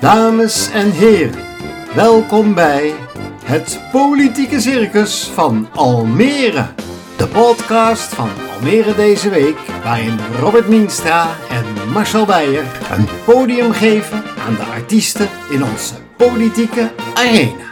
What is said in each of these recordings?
Dames en heren, welkom bij het Politieke Circus van Almere. De podcast van Almere deze week, waarin Robert Mienstra en Marcel Beijer een podium geven aan de artiesten in onze politieke arena.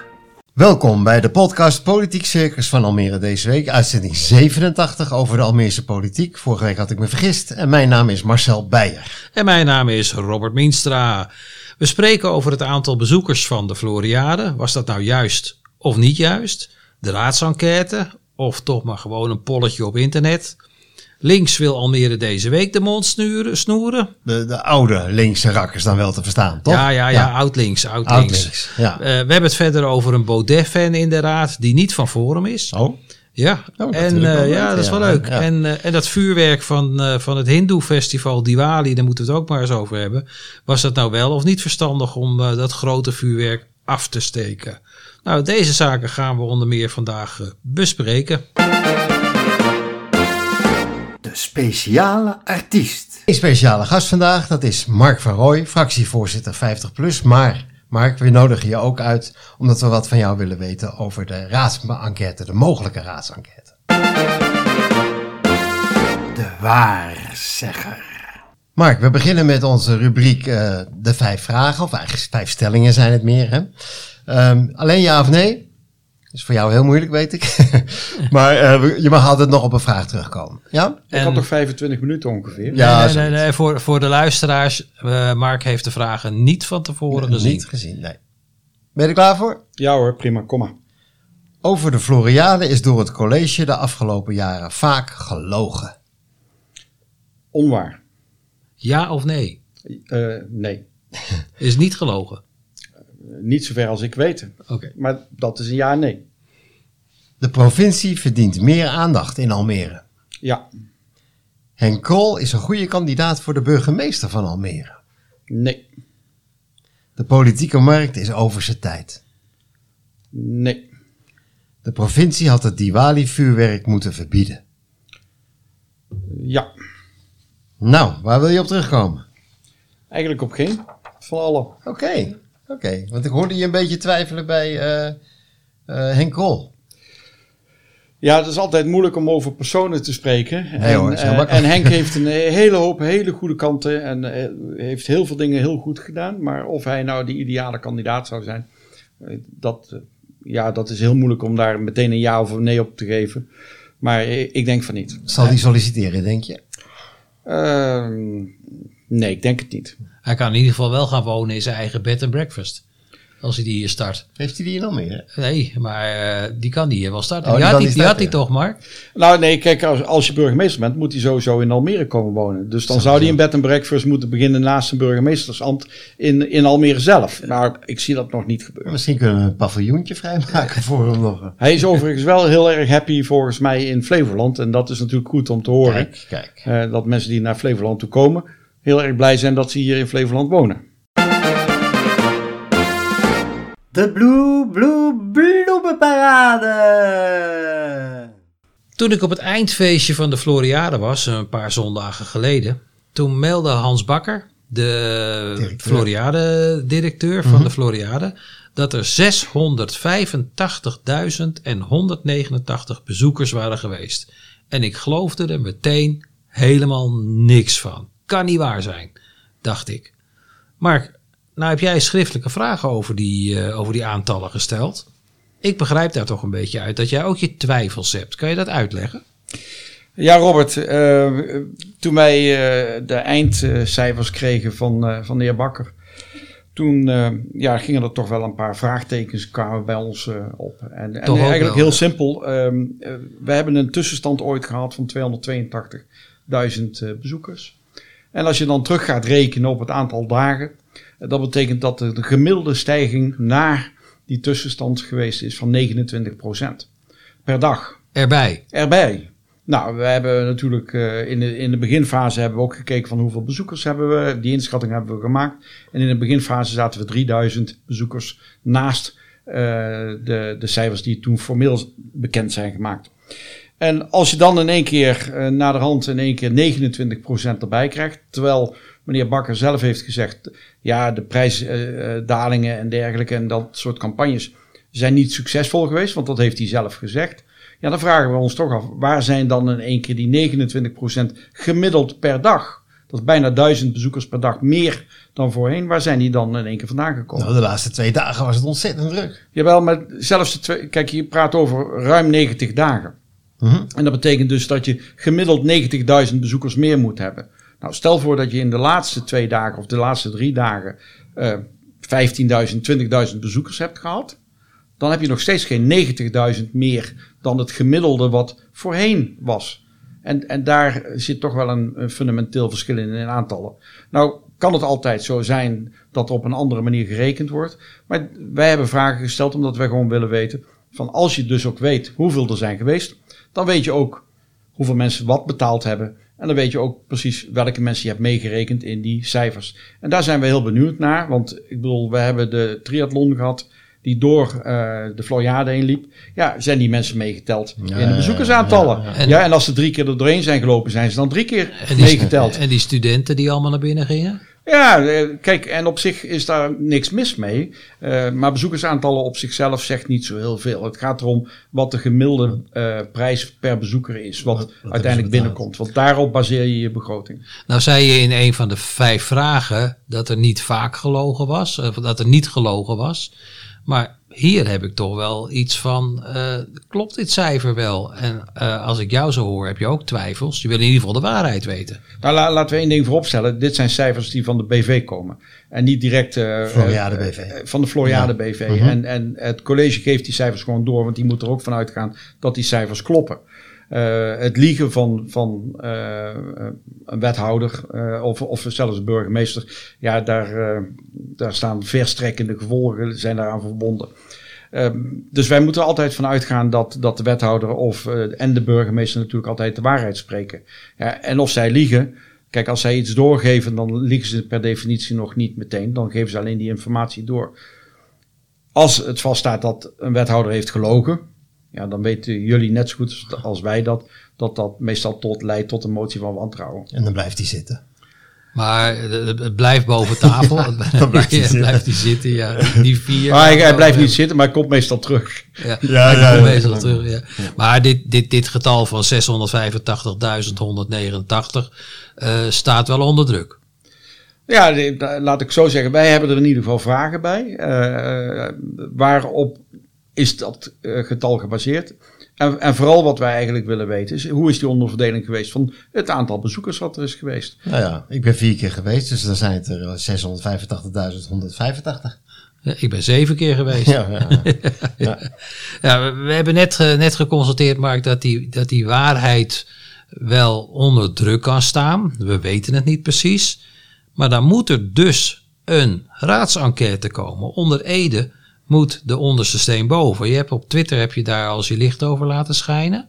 Welkom bij de podcast Politiek Circus van Almere deze week, uitzending 87 over de Almeerse politiek. Vorige week had ik me vergist en mijn naam is Marcel Beijer. En mijn naam is Robert Mienstra. We spreken over het aantal bezoekers van de Floriade. Was dat nou juist of niet juist? De raadsenquête of toch maar gewoon een polletje op internet? Links wil Almere deze week de mond snoeren. snoeren. De, de oude linkse rakkers dan wel te verstaan, toch? Ja, ja, ja, oud links. Oud Oud links. links, ja. Eh, we hebben het verder over een Baudet-fan in de raad die niet van Forum is. Oh, Ja, dat en eh, leuk, ja, dat is ja. wel leuk. Ja. En, eh, en dat vuurwerk van, eh, van het Hindoe-festival Diwali, daar moeten we het ook maar eens over hebben. Was dat nou wel of niet verstandig om eh, dat grote vuurwerk af te steken? Nou, deze zaken gaan we onder meer vandaag bespreken. de speciale artiest. Een speciale gast vandaag, dat is Mark van Rooij, fractievoorzitter 50PLUS. Maar Mark, we nodigen je ook uit omdat we wat van jou willen weten over de raadsenquête, de mogelijke raadsenquête. De waarzegger. Mark, we beginnen met onze rubriek eh, de vijf vragen, of eigenlijk vijf stellingen zijn het meer. Hè? Ehm, alleen ja of nee? Is voor jou heel moeilijk, weet ik. maar eh, je mag altijd nog op een vraag terugkomen. Ja? Ik had nog 25 minuten ongeveer. Ja, nee, nee, nee, voor, voor de luisteraars, eh, Mark heeft de vragen niet van tevoren gezien. Niet gezien, nee. Ben je er klaar voor? Ja hoor, prima, kom maar. Over de Floriade is door het college de afgelopen jaren vaak gelogen. Onwaar. Ja of nee? Eh, nee, Is niet gelogen. Niet zover als ik weet. Oké. Maar dat is een ja nee. De provincie verdient meer aandacht in Almere. Ja, Henk Krol is een goede kandidaat voor de burgemeester van Almere. nee, De politieke markt is over zijn tijd. nee, De provincie had het Diwali-vuurwerk moeten verbieden. ja. Nou, waar wil je op terugkomen? Eigenlijk op geen van alle. Oké, oké. Want ik hoorde je een beetje twijfelen bij eh, eh, Henk Krol. Ja, het is altijd moeilijk om over personen te spreken. En, eh, en Henk heeft een hele hoop hele goede kanten en heeft heel veel dingen heel goed gedaan. Maar of hij nou de ideale kandidaat zou zijn, dat, ja, dat is heel moeilijk om daar meteen een ja of een nee op te geven. Maar ik denk van niet. Zal die solliciteren, denk je? Ehm, nee, ik denk het niet. Hij kan in ieder geval wel gaan wonen in zijn eigen bed and breakfast. Als hij die hier start. Heeft hij die hier nog meer? Nee, maar eh, die kan die hier wel starten. Oh, die, die had die, die die had hij toch, Mark? Nou nee, kijk, als, als je burgemeester bent, moet hij sowieso in Almere komen wonen. Dus dan zou hij een bed and breakfast moeten beginnen naast zijn burgemeestersambt in, in Almere zelf. Nou, ik zie dat nog niet gebeuren. Misschien kunnen we een paviljoentje vrijmaken voor hem nog. Hij is overigens wel heel erg happy volgens mij in Flevoland. En dat is natuurlijk goed om te horen. Kijk, kijk. Eh, dat mensen die naar Flevoland toe komen, heel erg blij zijn dat ze hier in Flevoland wonen. De Blue Blue Bloemenparade! Toen ik op het eindfeestje van de Floriade was, een paar zondagen geleden, toen meldde Hans Bakker, de Directeur. Floriade-directeur van de Floriade, dat er 685.189 bezoekers waren geweest. En ik geloofde er meteen helemaal niks van. Kan niet waar zijn, dacht ik. Maar nou heb jij schriftelijke vragen over die, eh, over die aantallen gesteld. Ik begrijp daar toch een beetje uit dat jij ook je twijfels hebt. Kan je dat uitleggen? Ja, Robert, eh, toen wij eh, de eindcijfers kregen van, van de heer Bakker, toen ja, gingen er toch wel een paar vraagtekens kwamen bij ons op. En, en eigenlijk wel, heel ja. simpel, ehm, eh, we hebben een tussenstand ooit gehad van 282.000 eh, bezoekers. En als je dan terug gaat rekenen op het aantal dagen, eh, dat betekent dat de, de gemiddelde stijging naar die tussenstand geweest is van 29% per dag Erbij. erbij. Nou, we hebben natuurlijk eh, in, de, in de beginfase hebben we ook gekeken van hoeveel bezoekers hebben we. Die inschatting hebben we gemaakt. En in de beginfase zaten we 3000 bezoekers naast eh, de, de cijfers die toen formeel bekend zijn gemaakt. En als je dan in één keer uh, naar de hand in één keer 29% erbij krijgt, terwijl meneer Bakker zelf heeft gezegd, ja, de prijsdalingen en dergelijke en dat soort campagnes zijn niet succesvol geweest, want dat heeft hij zelf gezegd. Ja, dan vragen we ons toch af, waar zijn dan in één keer die 29% gemiddeld per dag? Dat is bijna duizend bezoekers per dag meer dan voorheen. Waar zijn die dan in één keer vandaan gekomen? Nou, de laatste twee dagen was het ontzettend druk. Jawel, maar zelfs de twee, kijk, je praat over ruim 90 dagen. Mhm. En dat betekent dus dat je gemiddeld 90.000 bezoekers meer moet hebben. Nou, stel voor dat je in de laatste twee dagen of de laatste drie dagen eh 15.000, 20.000 bezoekers hebt gehad. Dan heb je nog steeds geen 90.000 meer dan het gemiddelde wat voorheen was. En, en daar zit toch wel een, een fundamenteel verschil in in aantallen. Nou, kan het altijd zo zijn dat er op een andere manier gerekend wordt. Maar wij hebben vragen gesteld omdat wij gewoon willen weten: van als je dus ook weet hoeveel er zijn geweest, dan weet je ook hoeveel mensen wat betaald hebben. En dan weet je ook precies welke mensen je hebt meegerekend in die cijfers. En daar zijn we heel benieuwd naar. Want ik bedoel, we hebben de triathlon gehad die door eh, de Floriade heen liep. Ja, zijn die mensen meegeteld Ja, in de bezoekersaantallen. ja, Ja, ja, ja. En, als ze drie keer er doorheen zijn gelopen, zijn ze dan drie keer En die, meegeteld. en die studenten die allemaal naar binnen gingen? Ja, eh, kijk, en op zich is daar niks mis mee. Eh, maar bezoekersaantallen op zichzelf zegt niet zo heel veel. Het gaat erom wat de gemiddelde eh, prijs per bezoeker is. Wat, Wat- uiteindelijk binnenkomt. Want daarop baseer je je begroting. Nou zei je in een van de vijf vragen dat er niet vaak gelogen was, of dat er niet gelogen was. Maar hier heb ik toch wel iets van, eh, klopt dit cijfer wel? En eh, als ik jou zo hoor, heb je ook twijfels. Je wil in ieder geval de waarheid weten. Nou, la- laten we één ding vooropstellen. Dit zijn cijfers die van de BV komen. En niet direct eh, Floriade BV. van de Floriade BV. Mhm. en, en het college geeft die cijfers gewoon door. Want die moet er ook van uitgaan dat die cijfers kloppen. Eh, het liegen van, van eh, een wethouder eh, of, of zelfs een burgemeester, ja, daar, eh, daar staan verstrekkende gevolgen zijn daaraan verbonden. Ehm, dus wij moeten er altijd van uitgaan dat, dat de wethouder of, eh, en de burgemeester natuurlijk altijd de waarheid spreken. Ja, en of zij liegen, kijk, als zij iets doorgeven, dan liegen ze per definitie nog niet meteen. Dan geven ze alleen die informatie door. Als het vaststaat dat een wethouder heeft gelogen, ja, dan weten jullie net zo goed als wij dat, dat dat meestal tot leidt tot een motie van wantrouwen. En dan blijft hij zitten. Maar het, blijft boven tafel. dan blijft hij Ja, zitten. blijft hij zitten, ja. Die vier. Maar hij, hij blijft niet zitten, maar hij komt meestal terug. Ja, Ja, hij ja, komt ja. meestal terug, ja. Maar dit, dit, dit getal van 685.189 eh, staat wel onder druk. Ja, laat ik zo zeggen. Wij hebben er in ieder geval vragen bij. Eh, eh, waarop is dat eh, getal gebaseerd? En, en vooral wat wij eigenlijk willen weten is... hoe is die onderverdeling geweest van het aantal bezoekers wat er is geweest? Nou ja, ik ben vier keer geweest, dus dan zijn het er eh, 685.185. Ja, ik ben zeven keer geweest. Ja, ja, ja. Ja, we, we hebben net, net geconstateerd, Mark, dat die, dat die waarheid wel onder druk kan staan. We weten het niet precies. Maar dan moet er dus een raadsenquête komen. Onder Ede moet de onderste steen boven. Je hebt op Twitter heb je daar als je licht over laten schijnen.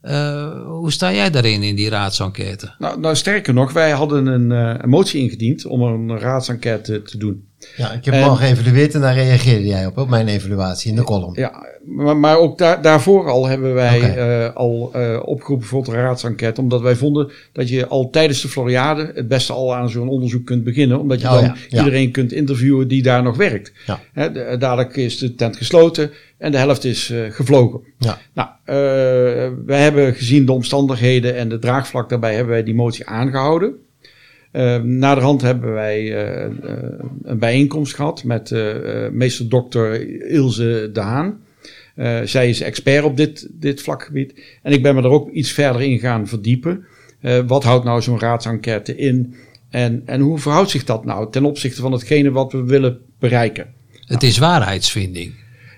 Eh, hoe sta jij daarin, in die raadsenquête? Nou, nou sterker nog, wij hadden een, eh, een motie ingediend... om een raadsenquête te doen. Ja, ik heb En- hem al geëvalueerd en daar reageerde jij op, op mijn evaluatie in de column. Ja, maar, maar ook daar, daarvoor al hebben wij eh, al eh, opgeroepen voor de raadsenquête. Omdat wij vonden dat je al tijdens de Floriade het beste al aan zo'n onderzoek kunt beginnen. Omdat je Oh dan ja, ja. iedereen kunt interviewen die daar nog werkt. Ja. De- dadelijk is de tent gesloten en de helft is eh, gevlogen. Ja. Nou, eh, wij hebben gezien de omstandigheden en de draagvlak daarbij hebben wij die motie aangehouden. Uh, naderhand hebben wij eh, eh, een bijeenkomst gehad met eh, meester dokter Ilse de Haan. Zij is expert op dit, dit vlakgebied. En ik ben me er ook iets verder in gaan verdiepen. Wat houdt nou zo'n raadsenquête in? En, en hoe verhoudt zich dat nou ten opzichte van hetgene wat we willen bereiken? Het is waarheidsvinding.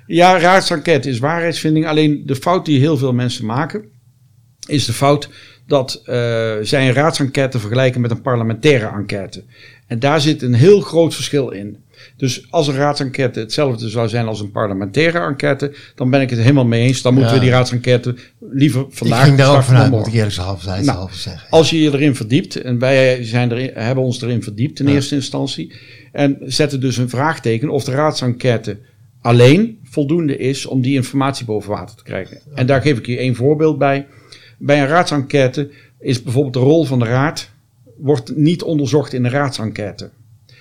Ja, raadsenquête is waarheidsvinding. Alleen de fout die heel veel mensen maken, is de fout dat uh, zij een raadsenquête vergelijken met een parlementaire enquête. En daar zit een heel groot verschil in. Dus als een raadsenquête hetzelfde zou zijn als een parlementaire enquête, dan ben ik het helemaal mee eens. Dan moeten Ja. we die raadsenquête liever vandaag ik ging daar ook vanuit, moet ik eerlijk half Nou, zeggen. Als je je erin verdiept, en wij zijn erin, hebben ons erin verdiept in Ja. eerste instantie, en zetten dus een vraagteken of de raadsenquête alleen voldoende is om die informatie boven water te krijgen. En daar geef ik je één voorbeeld bij. Bij een raadsenquête is bijvoorbeeld de rol van de raad wordt niet onderzocht in de raadsenquête.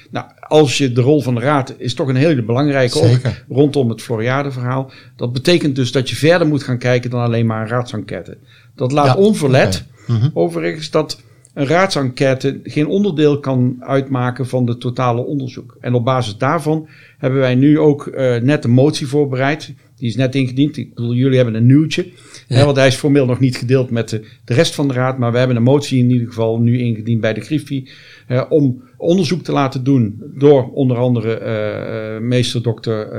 Nou, als je de rol van de raad is toch een hele belangrijke ook rondom het Floriade-verhaal. Dat betekent dus dat je verder moet gaan kijken dan alleen maar een raadsenquête. Dat laat Ja, onverlet. Mhm. overigens, dat een raadsenquête geen onderdeel kan uitmaken van de totale onderzoek. En op basis daarvan hebben wij nu ook eh, net een motie voorbereid. Die is net ingediend. Ik bedoel, jullie hebben een nieuwtje. Ja. Hè, want hij is formeel nog niet gedeeld met de, de rest van de raad. Maar we hebben een motie in ieder geval nu ingediend bij de Griffie. om onderzoek te laten doen door onder andere eh, eh, meester dokter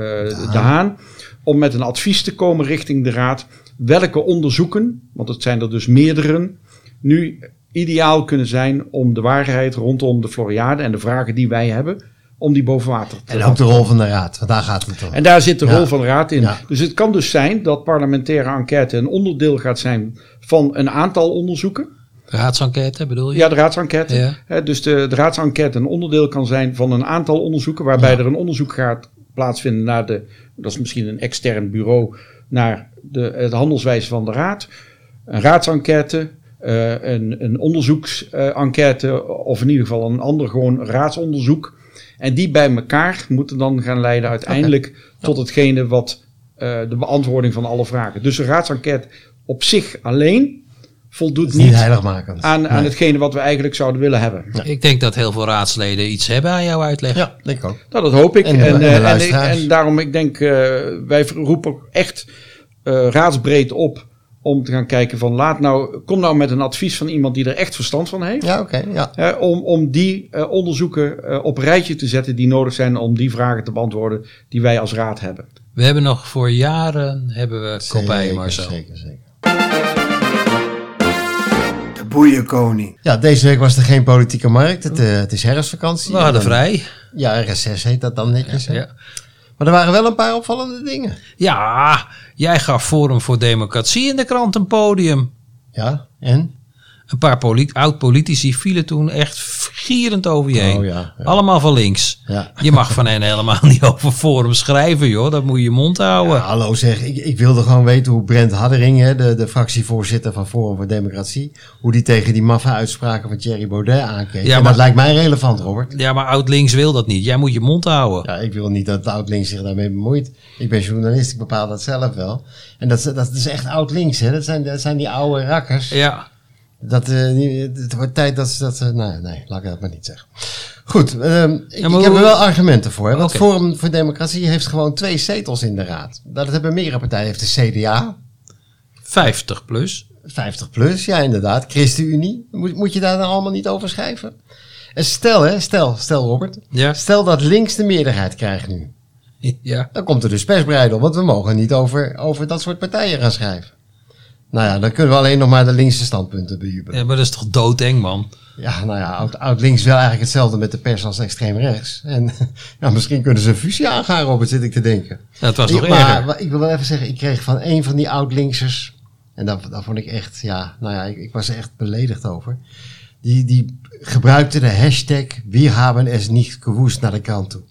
De Haan. Om met een advies te komen richting de raad. Welke onderzoeken, want het zijn er dus meerdere, nu ideaal kunnen zijn om de waarheid rondom de Floriade en de vragen die wij hebben, om die boven water te En ook de rol van de raad, want daar gaat het om. en daar zit de Ja. rol van de raad in. Ja. Dus het kan dus zijn dat parlementaire enquête een onderdeel gaat zijn van een aantal onderzoeken. Raadsenquête bedoel je? Ja, de raadsenquête. Ja. Dus de, de raadsenquête een onderdeel kan zijn van een aantal onderzoeken, waarbij er een onderzoek gaat plaatsvinden naar de, dat is misschien een extern bureau, naar de, het handelswijze van de raad. Een raadsenquête, eh, een, een onderzoeksenquête, of in ieder geval een ander gewoon raadsonderzoek. En die bij elkaar moeten dan gaan leiden uiteindelijk tot hetgene wat eh, de beantwoording van alle vragen. Dus een raadsenquête op zich alleen voldoet niet niet heiligmakend. aan, aan Nee. hetgene wat we eigenlijk zouden willen hebben. Ik denk dat heel veel raadsleden iets hebben aan jouw uitleg. Ja, denk ik ook. Nou, dat hoop ik. En En, eh, daarom, ik denk, eh, wij roepen echt eh, raadsbreed op om te gaan kijken van laat nou, kom nou met een advies van iemand die er echt verstand van heeft. Ja, oké. ja. Hè, om, om die eh, onderzoeken eh, op een rijtje te zetten die nodig zijn om die vragen te beantwoorden die wij als raad hebben. We hebben nog voor jaren hebben we kopij, Marcel. Zeker, zeker. De boeienkoning. Ja, deze week was er geen politieke markt. Het, eh, het is herfstvakantie. We hadden En- vrij. Ja, reces heet dat dan netjes. Ja. Maar er waren wel een paar opvallende dingen. ja, jij gaf Forum voor Democratie in de krant een podium. Ja, en? Een paar polit- oud-politici vielen toen echt gierend over je heen. Oh ja, ja. Allemaal van links. Ja. Je mag van hen helemaal niet over Forum schrijven, joh. Dat moet je je mond houden. Hallo zeg, ik, ik wilde gewoon weten hoe Brent Haddering, hè, de, de fractievoorzitter van Forum voor Democratie, hoe die tegen die maffe uitspraken van Thierry Baudet aankeek. Ja, maar- dat lijkt mij relevant, Robert. Ja, maar oud-links wil dat niet. Jij moet je mond houden. Ja, ik wil niet dat oud-links zich daarmee bemoeit. Ik ben journalist, ik bepaal dat zelf wel. En dat, is- dat is echt oud-links, hè. Dat zijn, dat zijn die oude rakkers. Ja. Dat, eh, het wordt tijd dat ze dat... ze- nee, nee, laat ik dat maar niet zeggen. Goed, ehm, ik, Ja, maar ik heb er wel argumenten voor. Hè, want. Forum voor Democratie heeft gewoon twee zetels in de raad. Dat hebben meerdere partijen. Heeft de CDA, 50 plus. 50 plus, ja inderdaad. ChristenUnie. Moet, moet je daar dan allemaal niet over schrijven? En stel, hè, stel, stel Robert. Ja. Stel dat links de meerderheid krijgt nu. Ja. Dan komt er dus persbreidel, want we mogen niet over, over dat soort partijen gaan schrijven. Nou ja, dan kunnen we alleen nog maar de linkse standpunten bejubelen. ja, maar dat is toch doodeng, man. Ja, nou ja, oud, oud links wel eigenlijk hetzelfde met de pers als extreem rechts. En ja, misschien kunnen ze een fusie aangaan, Robert, zit ik te denken. Dat was nog ik, maar, maar ik wil wel even zeggen, ik kreeg van een van die oud linksers, en dat, dat vond ik echt, ja, nou ja, ik, ik was er echt beledigd over. Die, die gebruikte de hashtag Wir haben es nicht gewusst naar de kant toe.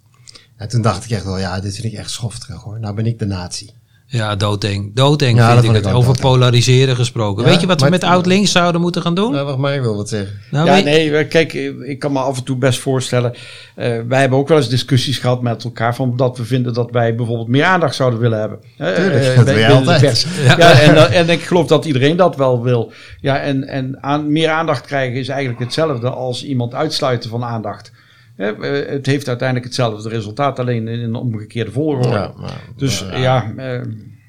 En toen dacht ik echt wel, ja, dit vind ik echt schofterig hoor. Nou ben ik de nazi. Ja, doodeng. Doodeng Ja, vind ik het. ik Over doodeng. polariseren gesproken. Ja, Weet je wat we met oud-links zouden moeten gaan doen? Nou, wacht maar, ik wil wat zeggen. Nou, ja, nee, kijk, ik kan me af en toe best voorstellen. eh, wij hebben ook wel eens discussies gehad met elkaar. Van dat we vinden dat wij bijvoorbeeld meer aandacht zouden willen hebben. Eh, Tuurlijk, eh, dat bij- de altijd. pers. Ja. Ja. en, en ik geloof dat iedereen dat wel wil. Ja, en, en aan, meer aandacht krijgen is eigenlijk hetzelfde als iemand uitsluiten van aandacht. Hè, eh, het heeft uiteindelijk hetzelfde resultaat, alleen in een omgekeerde volgorde. Ja, maar- dus maar, ja, eh,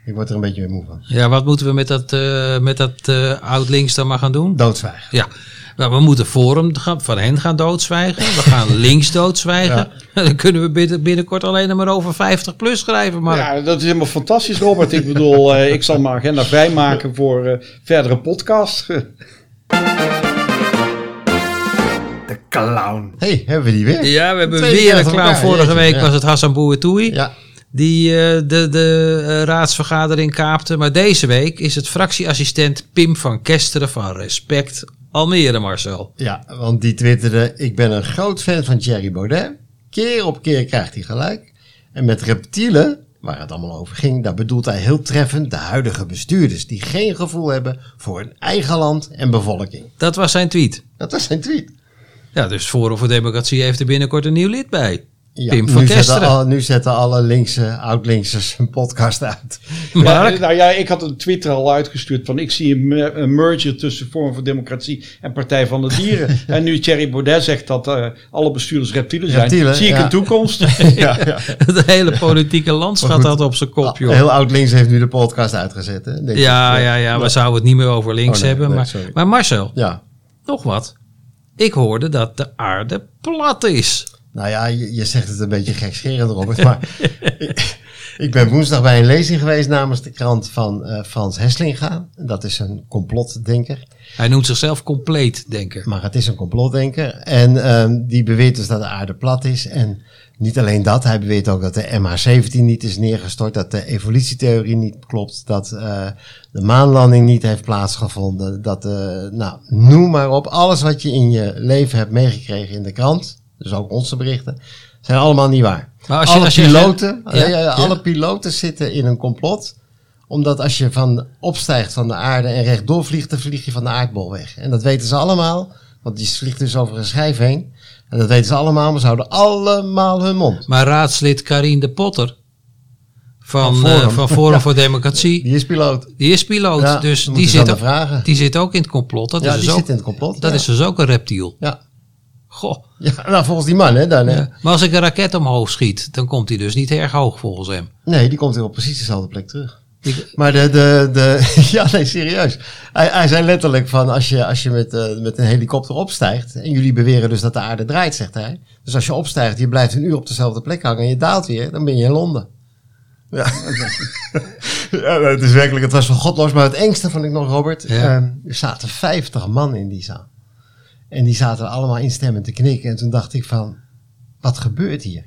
Ik word er een beetje moe van. Ja, wat moeten we met dat, eh, met dat eh, oud-links dan maar gaan doen? Doodzwijgen. Ja, nou, we moeten Forum van hen gaan doodzwijgen. We gaan links doodzwijgen. Dan kunnen we binnen, binnenkort alleen nog maar over 50 plus schrijven. Maar ja, dat is helemaal fantastisch, Robert. ik bedoel, eh, ik zal mijn agenda vrijmaken voor eh, verdere podcasts. clown. hey, hebben we die weer? ja, we hebben Twee weer een clown. elkaar, Vorige jeetje, week ja. was het Hassan Bouetoui. Ja, Die eh, de, de eh, raadsvergadering kaapte. Maar deze week is het fractieassistent Pim van Kesteren van Respect Almere, Marcel. ja, want die twitterde... Ik ben een groot fan van Thierry Baudet. Keer op keer krijgt hij gelijk. En met reptielen, waar het allemaal over ging... daar bedoelt hij heel treffend de huidige bestuurders... die geen gevoel hebben voor hun eigen land en bevolking. Dat was zijn tweet. Dat was zijn tweet. Ja, dus Forum voor Democratie heeft er binnenkort een nieuw lid bij. Ja, Pim van nu, zetten al, nu zetten alle linkse, oud-linksers een podcast uit. Mark? Ja, nou ja, ik had een Twitter al uitgestuurd van ik zie een, me- een merger tussen Forum voor Democratie en Partij van de Dieren. en nu Thierry Baudet zegt dat eh, alle bestuurders reptielen zijn, Reptielen, zie ik ja. een toekomst. ja, ja. Het hele politieke landschap had op zijn kop, joh. Heel oud-links heeft nu de podcast uitgezet. Hè? Ja, ja, ja, we zouden het niet meer over links Oh, nee, hebben. nee, maar, maar Marcel, Ja. nog wat. Ik hoorde dat de aarde plat is. Nou ja, je, je zegt het een beetje gekscherend, Robert. Maar ik, ik ben woensdag bij een lezing geweest namens de krant van eh, Frans Heslinga. Dat is een complotdenker. Hij noemt zichzelf compleet denker. Maar het is een complotdenker. En ehm, die beweert dus dat de aarde plat is. En niet alleen dat, hij beweert ook dat de MH17 niet is neergestort. Dat de evolutietheorie niet klopt. Dat eh, de maanlanding niet heeft plaatsgevonden. Dat, eh, nou, noem maar op. Alles wat je in je leven hebt meegekregen in de krant. Dus ook onze berichten. Zijn allemaal niet waar. Maar als je- alle als je- piloten, ja, ja. alle piloten zitten in een complot omdat als je van opstijgt van de aarde en rechtdoor vliegt, dan vlieg je van de aardbol weg. En dat weten ze allemaal, want die vliegt dus over een schijf heen. En dat weten ze allemaal, maar ze houden allemaal hun mond. Maar raadslid Karine de Potter van, Van eh, Forum. van Forum Ja. voor Democratie, Die is piloot. die is piloot. Ja, dus die zit, vragen. die zit ook in het complot. Dat, ja, is, die dus ook, zit in het complot. dat is dus ook een reptiel. Ja. Goh. ja, nou volgens die man hè dan. Hè? Maar als ik een raket omhoog schiet, dan komt hij dus niet erg hoog volgens hem. Nee, die komt weer op precies dezelfde plek terug. Maar de, de, de, ja, nee, serieus. Hij, hij zei letterlijk van als je, als je met, eh, met een helikopter opstijgt. En jullie beweren dus dat de aarde draait, zegt hij. Dus als je opstijgt, je blijft een uur op dezelfde plek hangen en je daalt weer, dan ben je in Londen. Ja, ja het is werkelijk, het was van godloos. Maar het engste vond ik nog, Robert. Ja. ehm, er zaten 50 man in die zaal. En die zaten allemaal instemmend te knikken. En toen dacht ik van, wat gebeurt hier?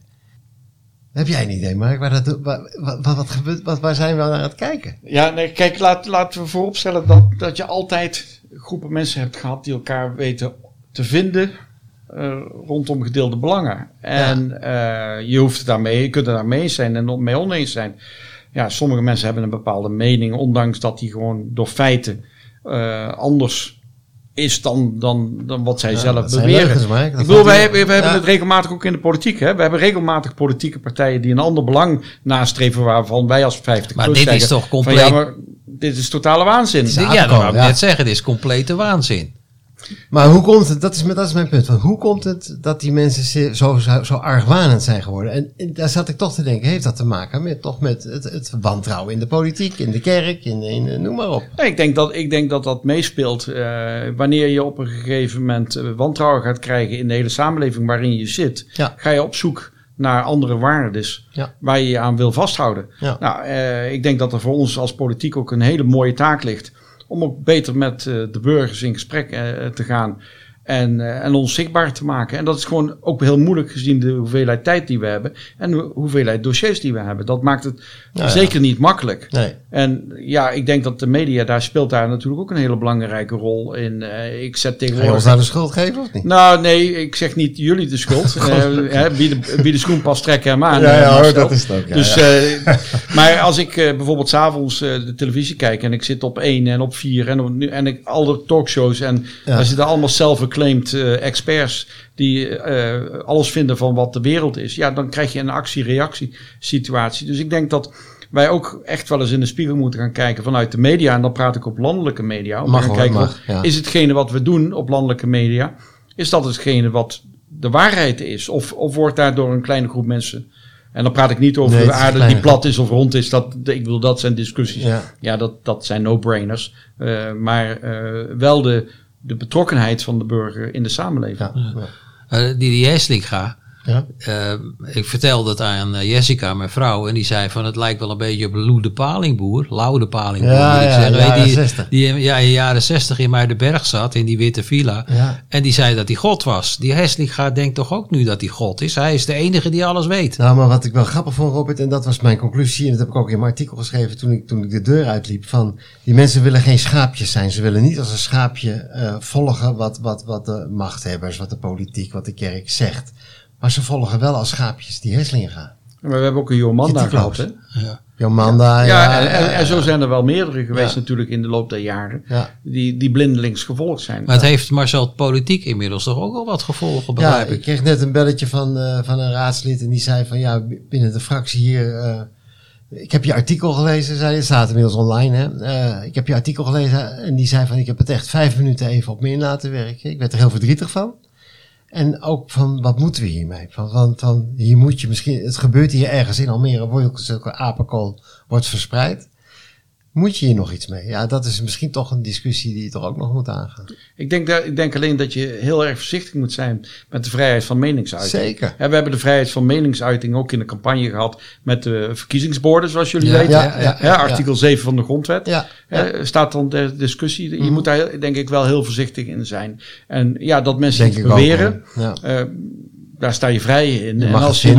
Heb jij een idee, Mark? Waar, dat, waar, wat, wat, gebeurt, wat, waar zijn we naar aan het kijken? Ja, nee, kijk, laat, laten we vooropstellen dat, dat je altijd groepen mensen hebt gehad die elkaar weten te vinden eh, rondom gedeelde belangen. En eh, je hoeft daarmee, je kunt het daarmee eens zijn en mee oneens zijn. Ja, sommige mensen hebben een bepaalde mening, ondanks dat die gewoon door feiten eh, anders is dan, dan, dan wat zij Ja, zelf beweren. leugens, Ik bedoel, wij, wij, wij hebben Ja. het regelmatig ook in de politiek. Hè? We hebben regelmatig politieke partijen die een ander belang nastreven waarvan wij als 50 Maar dit is toch van, compleet- ja, maar dit is totale waanzin. is ja, dat wou ik ja. net zeggen. Dit is complete waanzin. Maar hoe komt het, dat is, mijn- dat is mijn punt, van hoe komt het dat die mensen zo, zo, zo argwanend zijn geworden? En, en daar zat ik toch te denken, heeft dat te maken met, toch met het, het wantrouwen in de politiek, in de kerk, in, in, noem maar op. Ik, denk dat, ik denk dat dat meespeelt. eh, wanneer je op een gegeven moment eh, wantrouwen gaat krijgen in de hele samenleving waarin je zit, Ja. ga je op zoek naar andere waarden Ja. waar je je aan wil vasthouden. Ja. Nou, eh, ik denk dat er voor ons als politiek ook een hele mooie taak ligt om ook beter met eh, de burgers in gesprek eh, te gaan. En, eh, en ons zichtbaar te maken. En dat is gewoon ook heel moeilijk gezien de hoeveelheid tijd die we hebben. En de hoeveelheid dossiers die we hebben. Dat maakt het ja. zeker niet makkelijk. Nee. En ja, ik denk dat de media, daar speelt daar natuurlijk ook een hele belangrijke rol in. Eh, ik zet Ga je ons tegenwoordig... nou de schuld geven of niet? Nou, nee, ik zeg niet jullie de schuld. Hè, wie, de, wie de schoen past, trek hem aan. Ja, ja, hoor, Marcel. dat is het ook. Ja, dus, maar als ik bijvoorbeeld s'avonds uh, de televisie kijk en ik zit op één en op vier en, op, en ik, al de talkshows en daar zitten allemaal self-acclaimed eh, experts die eh, alles vinden van wat de wereld is. Ja, dan krijg je een actie-reactie situatie. Dus ik denk dat wij ook echt wel eens in de spiegel moeten gaan kijken vanuit de media. En dan praat ik op landelijke media. Om Mag te gaan hoor, kijken, mag, ja. is hetgene wat we doen op landelijke media, is dat hetgene wat de waarheid is? Of, of wordt daar door een kleine groep mensen... En dan praat ik niet over Nee, de aarde die plat is of rond is. Dat, ik bedoel, dat zijn discussies. Ja. Ja, dat, dat zijn no-brainers. Eh, maar wel de, de betrokkenheid van de burger in de samenleving. Ja, ja. Eh, die die Heslinga, Ja. eh, ik vertelde het aan eh, Jessica, mijn vrouw, en die zei van het lijkt wel een beetje op Lou de Palingboer, Lau de Palingboer Ja, ja, zeggen. jaren die, 60. Die in- ja, in de jaren 60 in Muidenberg zat, in die witte villa. Ja. En die zei dat hij God was. Die Heslinga denkt toch ook nu dat hij God is? Hij is de enige die alles weet. Nou, maar wat ik wel grappig vond, Robert, en dat was mijn conclusie, en dat heb ik ook in mijn artikel geschreven toen ik, toen ik de deur uitliep, van die mensen willen geen schaapjes zijn. Ze willen niet als een schaapje eh, volgen wat, wat, wat de machthebbers, wat de politiek, wat de kerk zegt. Maar ze volgen wel als schaapjes die Heslinga. Maar we hebben ook een Jomanda gehad. Hè? Ja. Jomanda. Ja, en, en, en zo zijn er wel meerdere geweest Ja. natuurlijk in de loop der jaren. Ja. Die, die blindelings gevolgd zijn. Maar het heeft Marcel politiek inmiddels toch ook al wat gevolgen, Ja, begrijp ik ik. kreeg net een belletje van, eh, van een raadslid en die zei van ja, binnen de fractie hier. eh, ik heb je artikel gelezen, zei hij. Het staat inmiddels online. Hè? Eh, ik heb je artikel gelezen en die zei van ik heb het echt vijf minuten even op me in laten werken. Ik werd er heel verdrietig van. En ook van wat moeten we hiermee? Van, van, van hier moet je misschien, het gebeurt hier ergens in Almere, wordt zulke apenkool wordt verspreid. Moet je hier nog iets mee? Ja, dat is misschien toch een discussie die je toch ook nog moet aangaan. Ik, denk dat, ik denk alleen dat je heel erg voorzichtig moet zijn met de vrijheid van meningsuiting. Zeker. En we hebben de vrijheid van meningsuiting ook in de campagne gehad met de verkiezingsborden, zoals jullie Ja, weten. ja, ja, Ja, artikel 7 van de grondwet. Ja, Eh, staat dan de discussie. Je Mhm. moet daar denk ik wel heel voorzichtig in zijn. En ja, dat mensen denk iets ook. Ja, eh, daar sta je vrij in. Je En mag als het je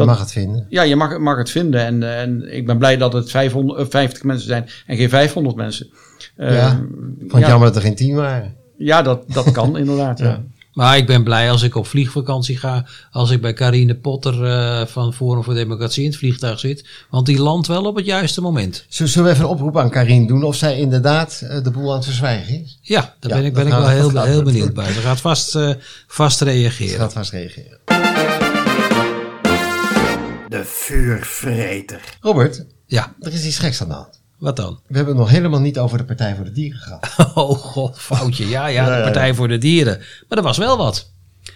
eh, je mag het vinden. ja, je mag, mag het vinden. En, en ik ben blij dat het 500, eh, 50 mensen zijn en geen 500 mensen. Eh, Ja, Vond het ja, jammer dat er geen tien waren. ja, dat, dat kan inderdaad. Ja. Ja. Maar ik ben blij als ik op vliegvakantie ga, als ik bij Carine Potter eh, van Forum voor Democratie in het vliegtuig zit. Want die landt wel op het juiste moment. Zullen zullen we even een oproep aan Karin doen of zij inderdaad eh, de boel aan het verzwijgen is? Ja, daar Ja, ben ik, ben ik wel heel, heel benieuwd bij. Ze gaat vast, eh, vast Ze reageren. gaat vast reageren. De vuurvreter. Robert, Ja, er is iets geks aan de hand. wat dan? We hebben het nog helemaal niet over de Partij voor de Dieren gehad. Oh god, foutje. Ja, ja, de Partij voor de Dieren. Maar er was wel wat.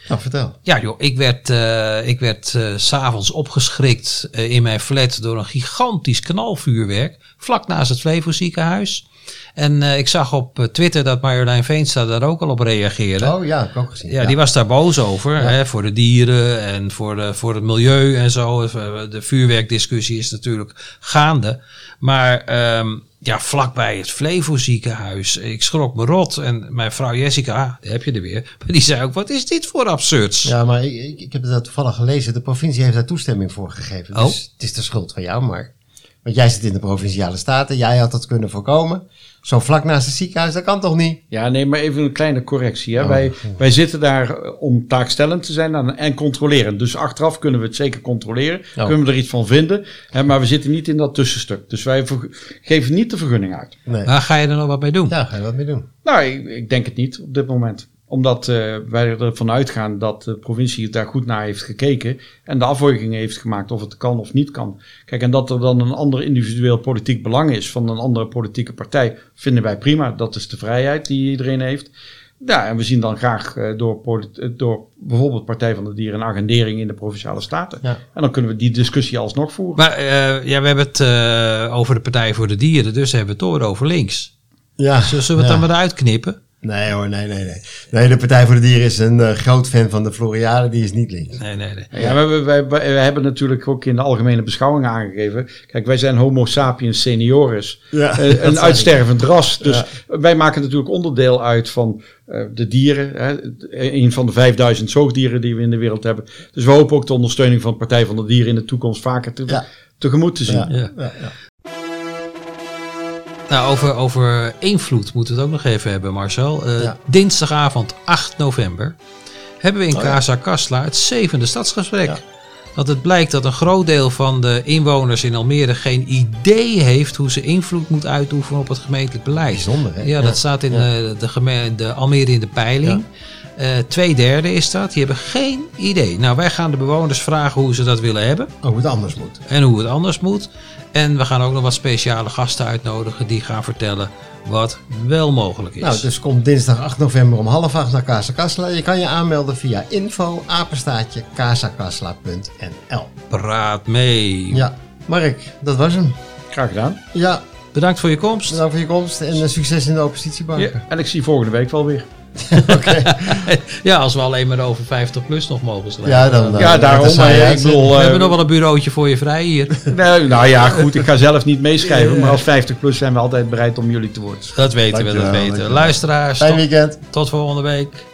Nou, vertel. Ja joh, ik werd, eh, ik werd eh, s s'avonds opgeschrikt eh, in mijn flat door een gigantisch knalvuurwerk. Vlak naast het Flevo ziekenhuis. En eh, ik zag op eh, Twitter dat Marjolein Veenstra daar ook al op reageerde. Oh ja, heb ik ook gezien. Ja, die was daar boos over. Hè, voor de dieren en voor, de, voor het milieu en zo. Eh, De vuurwerkdiscussie is natuurlijk gaande. Maar ehm, ja, vlakbij het Flevo ziekenhuis. Ik schrok me rot. En mijn vrouw Jessica, ah, daar heb je er weer. Maar die zei ook, wat is dit voor absurds? Ja, maar ik, ik, heb het toevallig gelezen. De provincie heeft daar toestemming voor gegeven. Oh. Dus het is de schuld van jou, Mark. Want jij zit in de provinciale staten. Jij had dat kunnen voorkomen. Zo vlak naast het ziekenhuis, dat kan toch niet? Ja, nee, maar even een kleine correctie. Hè. Oh, wij, wij zitten daar eh, om taakstellend te zijn en, en controleren. Dus achteraf kunnen we het zeker controleren. Oh. Kunnen we er iets van vinden. Hè, maar we zitten niet in dat tussenstuk. Dus wij geven niet de vergunning uit. Nee. Waar ga je er nog wat mee doen? Ja, ga je wat mee doen. Nou, ik, ik denk het niet op dit moment. Omdat eh, wij ervan uitgaan dat de provincie daar goed naar heeft gekeken. En de afweging heeft gemaakt of het kan of niet kan. Kijk, en dat er dan een ander individueel politiek belang is van een andere politieke partij, vinden wij prima. Dat is de vrijheid die iedereen heeft. Ja, en we zien dan graag eh, door, polit- eh, door bijvoorbeeld Partij van de Dieren een agendering in de provinciale staten. Ja. En dan kunnen we die discussie alsnog voeren. Maar eh, ja, we hebben het eh, over de Partij voor de Dieren. Dus hebben we het door over links. Ja. Zullen we het ja. dan maar uitknippen? Nee hoor, nee, nee, nee. Nee, de Partij voor de Dieren is een eh, groot fan van de Floriade. Die is niet links. Nee, nee, nee. Ja, wij, wij hebben natuurlijk ook in de algemene beschouwing aangegeven. Kijk, wij zijn Homo sapiens senioris. Ja, Eh, een uitstervend ras. Dus Ja. wij maken natuurlijk onderdeel uit van eh, de dieren. Hè, een van de 5000 zoogdieren die we in de wereld hebben. Dus we hopen ook de ondersteuning van de Partij van de Dieren in de toekomst vaker te, Ja. tegemoet te zien. Ja, ja. Nou, over, over invloed moeten we het ook nog even hebben, Marcel. Eh, Ja. Dinsdagavond 8 november hebben we in Oh. Casa Kastla het zevende stadsgesprek. Ja. Want het blijkt dat een groot deel van de inwoners in Almere geen idee heeft hoe ze invloed moet uitoefenen op het gemeentelijk beleid. Bijzonder, hè? Ja, dat staat in eh, de, geme- de Almere in de peiling. Eh, twee derde is dat. Die hebben geen idee. Nou, wij gaan de bewoners vragen hoe ze dat willen hebben. Hoe het anders moet. En hoe het anders moet. En we gaan ook nog wat speciale gasten uitnodigen die gaan vertellen wat wel mogelijk is. Nou, dus kom dinsdag 8 november om half acht naar Casa Kasla. Je kan je aanmelden via info apenstaatje. Praat mee. Ja, Mark, dat was hem. Graag gedaan. Ja, Bedankt voor je komst. bedankt voor je komst en eh, succes in de oppositiebanken. Ja, en ik zie je volgende week wel weer. Oké. Ja, als we alleen maar over 50 plus nog mogen schrijven. Ja, dan. eh, ja, daarom. Maar hij ik bedoel, we eh, hebben nog wel een bureautje voor je vrij hier. nee, nou ja, goed. Ik ga zelf niet meeschrijven. Maar als 50 plus zijn we altijd bereid om jullie te woord te staan. Dat weten we, dat weten we. dankjewel. Luisteraars, Fijn tot, weekend. tot volgende week.